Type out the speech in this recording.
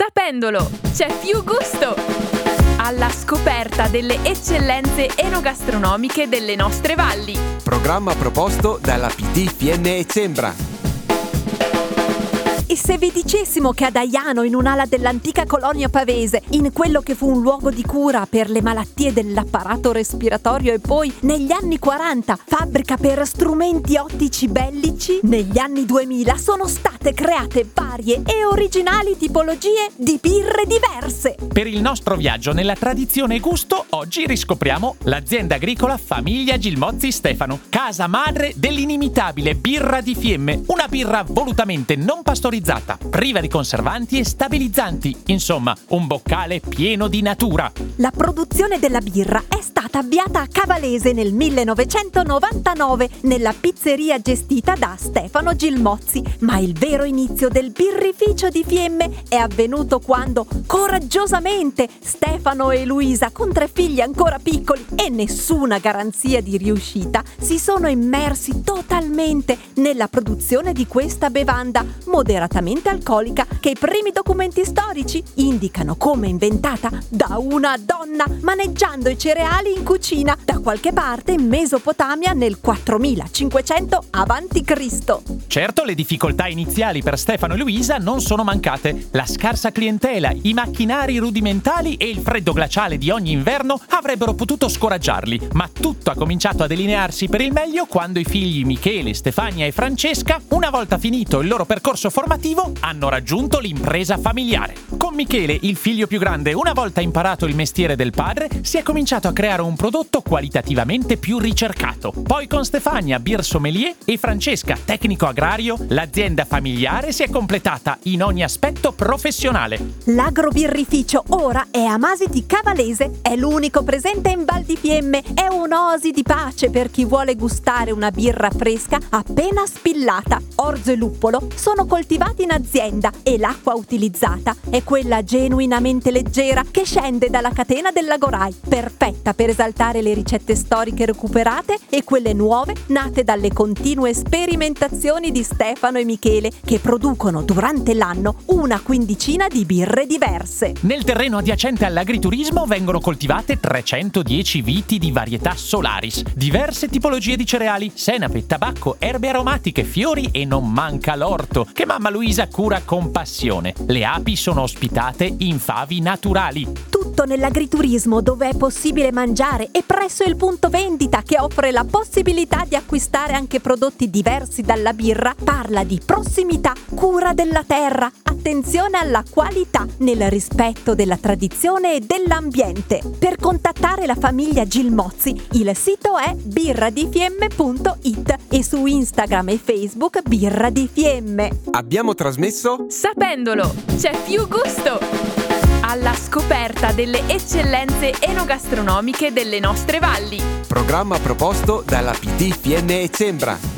Sapendolo, c'è più gusto! Alla scoperta delle eccellenze enogastronomiche delle nostre valli. Programma proposto dalla PT Fiemme e Sembra. Se vi dicessimo che ad Aiano, in un'ala dell'antica colonia pavese, in quello che fu un luogo di cura per le malattie dell'apparato respiratorio e poi, negli anni 40, fabbrica per strumenti ottici bellici, negli anni 2000 sono state create varie e originali tipologie di birre diverse. Per il nostro viaggio nella tradizione e gusto, oggi riscopriamo l'azienda agricola Famiglia Gilmozzi Stefano, casa madre dell'inimitabile birra di Fiemme, una birra volutamente non pastorizzata pasteurizzata, priva di conservanti e stabilizzanti. Insomma, un boccale pieno di natura. La produzione della birra è stata avviata a Cavalese nel 1999 nella pizzeria gestita da Stefano Gilmozzi, ma il vero inizio del birrificio di Fiemme è avvenuto quando, coraggiosamente, Stefano e Luisa, con tre figli ancora piccoli e nessuna garanzia di riuscita, si sono immersi totalmente nella produzione di questa bevanda moderata moderatamente alcolica che i primi documenti storici indicano come inventata da una donna maneggiando i cereali in cucina da qualche parte in Mesopotamia nel 4500 a.C. Certo, le difficoltà iniziali per Stefano e Luisa non sono mancate. La scarsa clientela, i macchinari rudimentali e il freddo glaciale di ogni inverno avrebbero potuto scoraggiarli, ma tutto ha cominciato a delinearsi per il meglio quando i figli Michele, Stefania e Francesca, una volta finito il loro percorso formativo, formativo hanno raggiunto l'impresa familiare. Con Michele, il figlio più grande, una volta imparato il mestiere del padre, si è cominciato a creare un prodotto qualitativamente più ricercato. Poi con Stefania, beer sommelier, e Francesca, tecnico agrario, l'azienda familiare si è completata in ogni aspetto professionale. L'agrobirrificio ora è a Masiti Cavalese, è l'unico presente in Val di Fiemme, è un'osi di pace per chi vuole gustare una birra fresca appena spillata. Orzo e luppolo sono coltivati coltivati in azienda e l'acqua utilizzata è quella genuinamente leggera che scende dalla catena del Lagorai, perfetta per esaltare le ricette storiche recuperate e quelle nuove nate dalle continue sperimentazioni di Stefano e Michele che producono durante l'anno una quindicina di birre diverse. Nel terreno adiacente all'agriturismo vengono coltivate 310 viti di varietà Solaris, diverse tipologie di cereali, senape, tabacco, erbe aromatiche, fiori e non manca l'orto, che mamma Luisa cura con passione. Le api sono ospitate in favi naturali. Tutto nell'agriturismo dove è possibile mangiare e presso il punto vendita che offre la possibilità di acquistare anche prodotti diversi dalla birra, parla di prossimità, cura della terra, attenzione alla qualità nel rispetto della tradizione e dell'ambiente. Per contattare la famiglia Gilmozzi il sito è birradifiemme.it e su Instagram e Facebook Birra di Fiemme. Abbiamo trasmesso Sapendolo, c'è più gusto! Alla scoperta delle eccellenze enogastronomiche delle nostre valli. Programma proposto dalla PT Fiemme e Sembra.